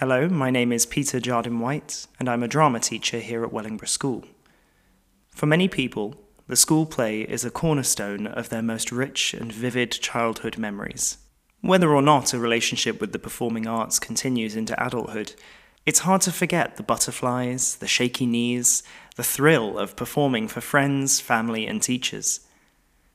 Hello, my name is Peter Jardine White, and I'm a drama teacher here at Wellingborough School. For many people, the school play is a cornerstone of their most rich and vivid childhood memories. Whether or not a relationship with the performing arts continues into adulthood, it's hard to forget the butterflies, the shaky knees, the thrill of performing for friends, family, and teachers.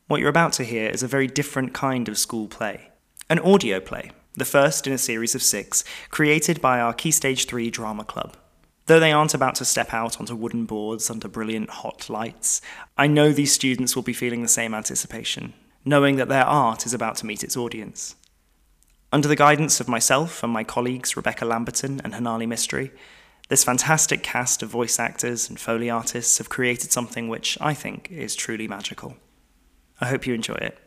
What you're about to hear is a very different kind of school play an audio play, the first in a series of six, created by our Key Stage 3 Drama Club. Though they aren't about to step out onto wooden boards under brilliant hot lights, I know these students will be feeling the same anticipation, knowing that their art is about to meet its audience. Under the guidance of myself and my colleagues Rebecca Lamberton and Hanali Mystery, this fantastic cast of voice actors and Foley artists have created something which I think is truly magical. I hope you enjoy it.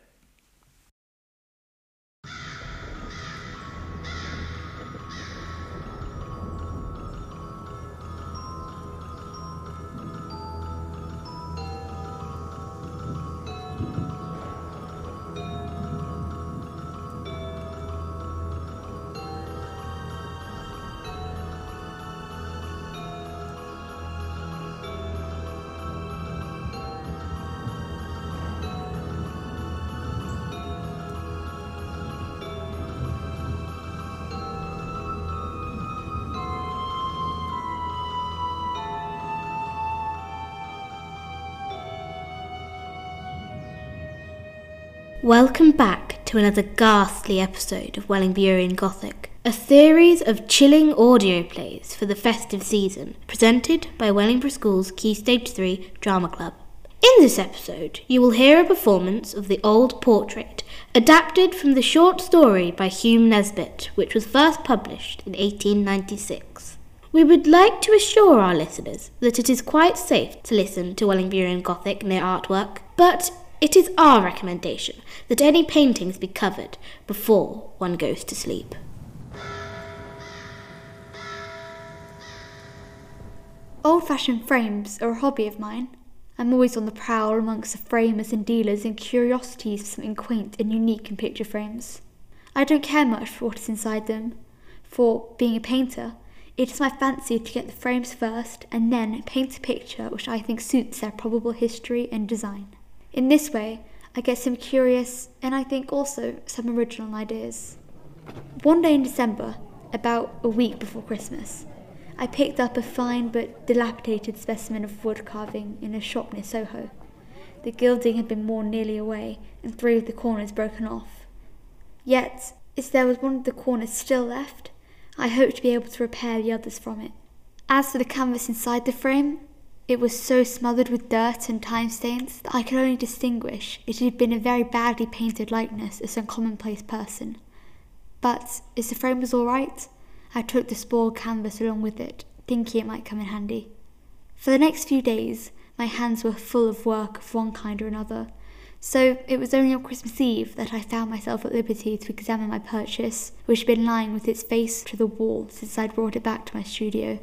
Welcome back to another ghastly episode of Wellingburian Gothic, a series of chilling audio plays for the festive season, presented by Wellingborough School's Key Stage 3 Drama Club. In this episode, you will hear a performance of The Old Portrait, adapted from the short story by Hume Nisbet, which was first published in 1896. We would like to assure our listeners that it is quite safe to listen to Wellingburian Gothic their artwork, but it is our recommendation that any paintings be covered before one goes to sleep. Old fashioned frames are a hobby of mine. I'm always on the prowl amongst the framers and dealers in curiosities for something quaint and unique in picture frames. I don't care much for what is inside them, for, being a painter, it is my fancy to get the frames first and then paint a picture which I think suits their probable history and design. In this way, I get some curious and I think also some original ideas. One day in December, about a week before Christmas, I picked up a fine but dilapidated specimen of wood carving in a shop near Soho. The gilding had been worn nearly away and three of the corners broken off. Yet, as there was one of the corners still left, I hoped to be able to repair the others from it. As for the canvas inside the frame, it was so smothered with dirt and time stains that I could only distinguish it had been a very badly painted likeness of some commonplace person. But as the frame was all right, I took the spoiled canvas along with it, thinking it might come in handy. For the next few days, my hands were full of work of one kind or another, so it was only on Christmas Eve that I found myself at liberty to examine my purchase, which had been lying with its face to the wall since I'd brought it back to my studio.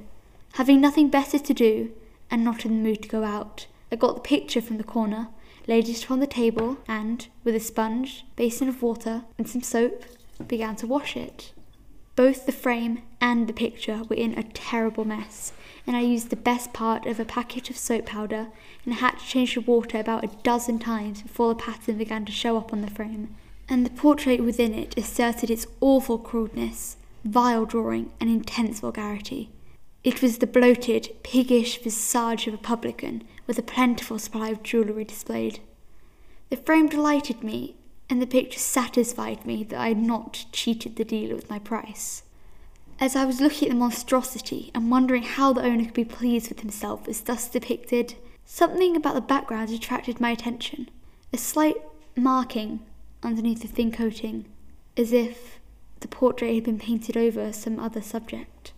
Having nothing better to do, and not in the mood to go out. I got the picture from the corner, laid it on the table, and, with a sponge, basin of water, and some soap, began to wash it. Both the frame and the picture were in a terrible mess, and I used the best part of a packet of soap powder and had to change the water about a dozen times before the pattern began to show up on the frame. And the portrait within it asserted its awful crudeness, vile drawing, and intense vulgarity. It was the bloated, piggish visage of a publican, with a plentiful supply of jewellery displayed. The frame delighted me, and the picture satisfied me that I had not cheated the dealer with my price. As I was looking at the monstrosity and wondering how the owner could be pleased with himself as thus depicted, something about the background attracted my attention. A slight marking underneath the thin coating, as if the portrait had been painted over some other subject.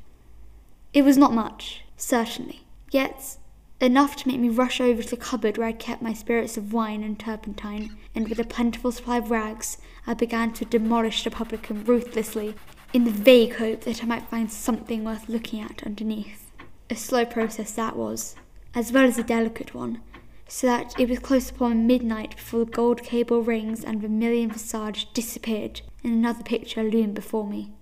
It was not much, certainly, yet enough to make me rush over to the cupboard where I kept my spirits of wine and turpentine, and with a plentiful supply of rags, I began to demolish the publican ruthlessly, in the vague hope that I might find something worth looking at underneath. A slow process that was, as well as a delicate one, so that it was close upon midnight before the gold cable rings and vermilion visage disappeared, and another picture loomed before me.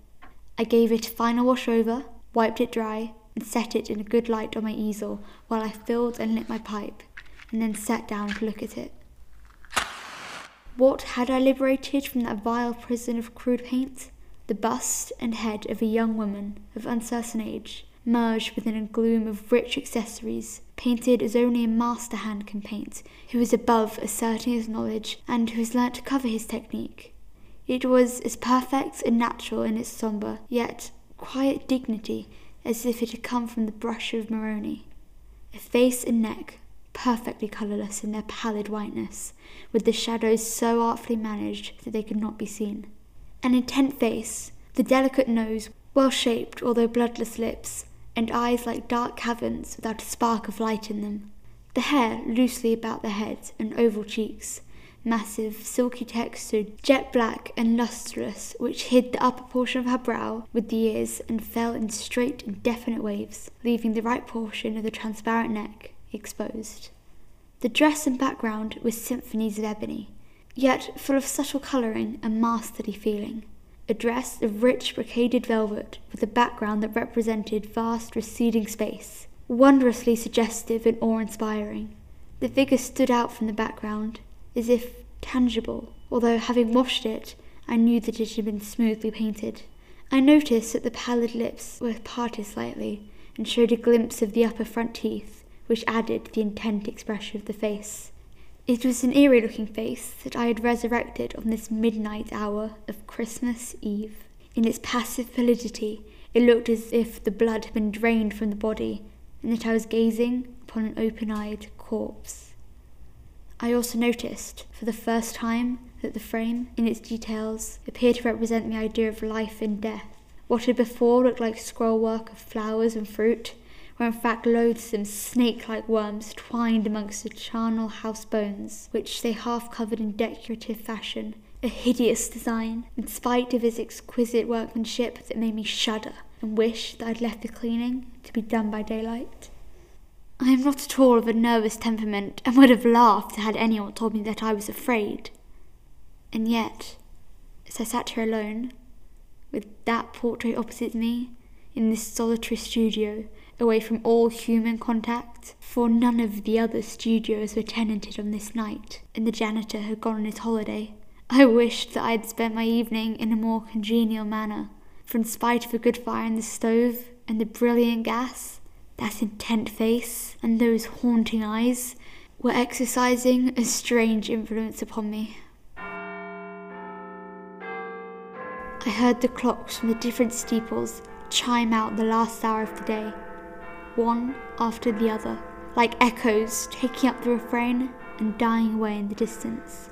I gave it a final wash over, wiped it dry, and set it in a good light on my easel while I filled and lit my pipe, and then sat down to look at it. What had I liberated from that vile prison of crude paint? The bust and head of a young woman of uncertain age, merged within a gloom of rich accessories, painted as only a master hand can paint, who is above asserting his knowledge and who has learnt to cover his technique. It was as perfect and natural in its sombre, yet quiet dignity as if it had come from the brush of Moroni. A face and neck perfectly colourless in their pallid whiteness, with the shadows so artfully managed that they could not be seen. An intent face, the delicate nose, well shaped although bloodless lips, and eyes like dark caverns without a spark of light in them. The hair loosely about the head and oval cheeks, massive, silky textured, jet black and lustrous, which hid the upper portion of her brow with the ears and fell in straight and definite waves, leaving the right portion of the transparent neck exposed. The dress and background were symphonies of ebony, yet full of subtle colouring and masterly feeling. A dress of rich brocaded velvet with a background that represented vast receding space, wondrously suggestive and awe inspiring. The figure stood out from the background, as if tangible, although having washed it, I knew that it had been smoothly painted. I noticed that the pallid lips were parted slightly and showed a glimpse of the upper front teeth, which added to the intent expression of the face. It was an eerie looking face that I had resurrected on this midnight hour of Christmas Eve. In its passive pallidity, it looked as if the blood had been drained from the body, and that I was gazing upon an open eyed corpse. I also noticed, for the first time, that the frame, in its details, appeared to represent the idea of life and death. What had before looked like scrollwork of flowers and fruit were in fact loathsome snake-like worms twined amongst the charnel house bones, which they half covered in decorative fashion. A hideous design, in spite of its exquisite workmanship that made me shudder and wish that I'd left the cleaning to be done by daylight. I am not at all of a nervous temperament and would have laughed had anyone told me that I was afraid. And yet, as I sat here alone, with that portrait opposite me, in this solitary studio, away from all human contact, for none of the other studios were tenanted on this night, and the janitor had gone on his holiday, I wished that I had spent my evening in a more congenial manner, for in spite of a good fire in the stove and the brilliant gas, that intent face and those haunting eyes were exercising a strange influence upon me. I heard the clocks from the different steeples chime out the last hour of the day, one after the other, like echoes taking up the refrain and dying away in the distance.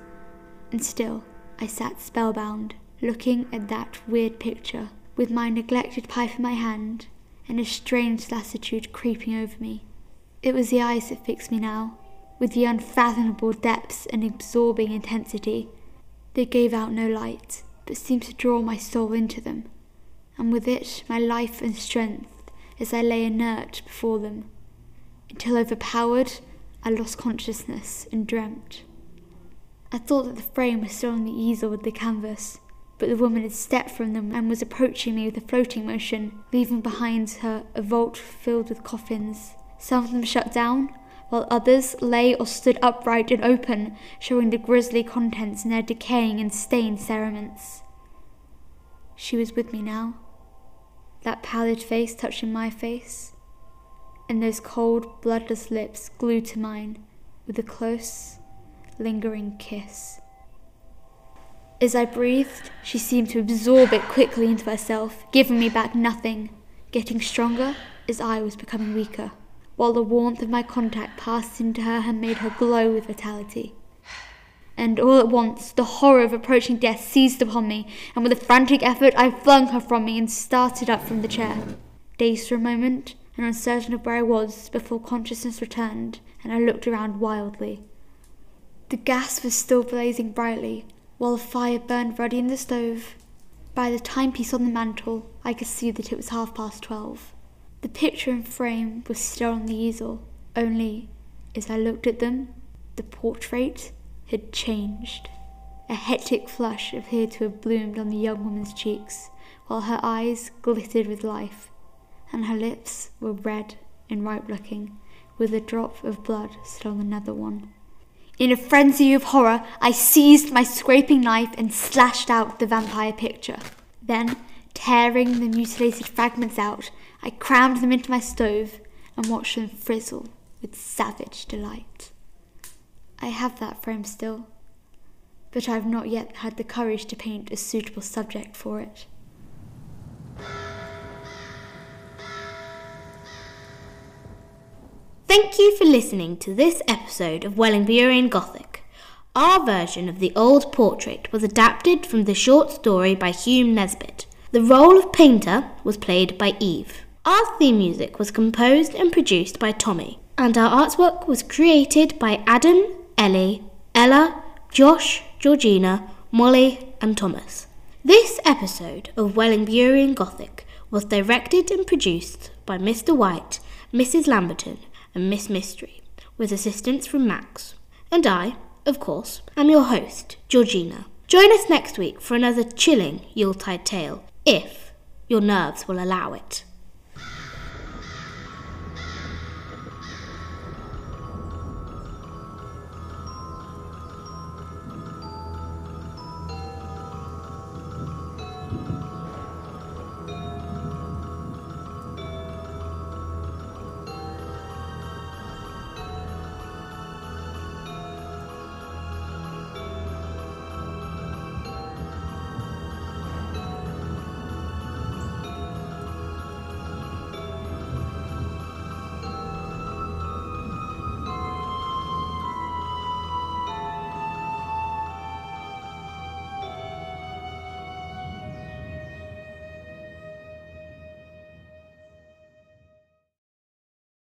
And still I sat spellbound, looking at that weird picture, with my neglected pipe in my hand and a strange lassitude creeping over me. It was the eyes that fixed me now, with the unfathomable depths and absorbing intensity. They gave out no light, but seemed to draw my soul into them, and with it my life and strength as I lay inert before them, until overpowered, I lost consciousness and dreamt. I thought that the frame was still on the easel with the canvas, but the woman had stepped from them and was approaching me with a floating motion, leaving behind her a vault filled with coffins. Some of them shut down, while others lay or stood upright and open, showing the grisly contents in their decaying and stained cerements. She was with me now, that pallid face touching my face, and those cold, bloodless lips glued to mine with a close, lingering kiss. As I breathed, she seemed to absorb it quickly into herself, giving me back nothing, getting stronger as I was becoming weaker, while the warmth of my contact passed into her and made her glow with vitality. And all at once, the horror of approaching death seized upon me, and with a frantic effort, I flung her from me and started up from the chair, dazed for a moment and uncertain of where I was before consciousness returned, and I looked around wildly. The gas was still blazing brightly, while the fire burned ruddy in the stove. By the timepiece on the mantel, I could see that it was half past twelve. The picture and frame was still on the easel, only, as I looked at them, the portrait had changed. A hectic flush appeared to have bloomed on the young woman's cheeks, while her eyes glittered with life, and her lips were red and ripe looking, with a drop of blood still on another one. In a frenzy of horror, I seized my scraping knife and slashed out the vampire picture. Then, tearing the mutilated fragments out, I crammed them into my stove and watched them frizzle with savage delight. I have that frame still, but I have not yet had the courage to paint a suitable subject for it. Thank you for listening to this episode of Wellingburian Gothic. Our version of the old portrait was adapted from the short story by Hume Nisbet. The role of painter was played by Eve. Our theme music was composed and produced by Tommy, and our artwork was created by Adam, Ellie, Ella, Josh, Georgina, Molly, and Thomas. This episode of Wellingburian Gothic was directed and produced by Mr. White, Mrs. Lamberton, and Miss Mystery, with assistance from Max. And I, of course, am your host, Georgina. Join us next week for another chilling Yuletide tale, if your nerves will allow it.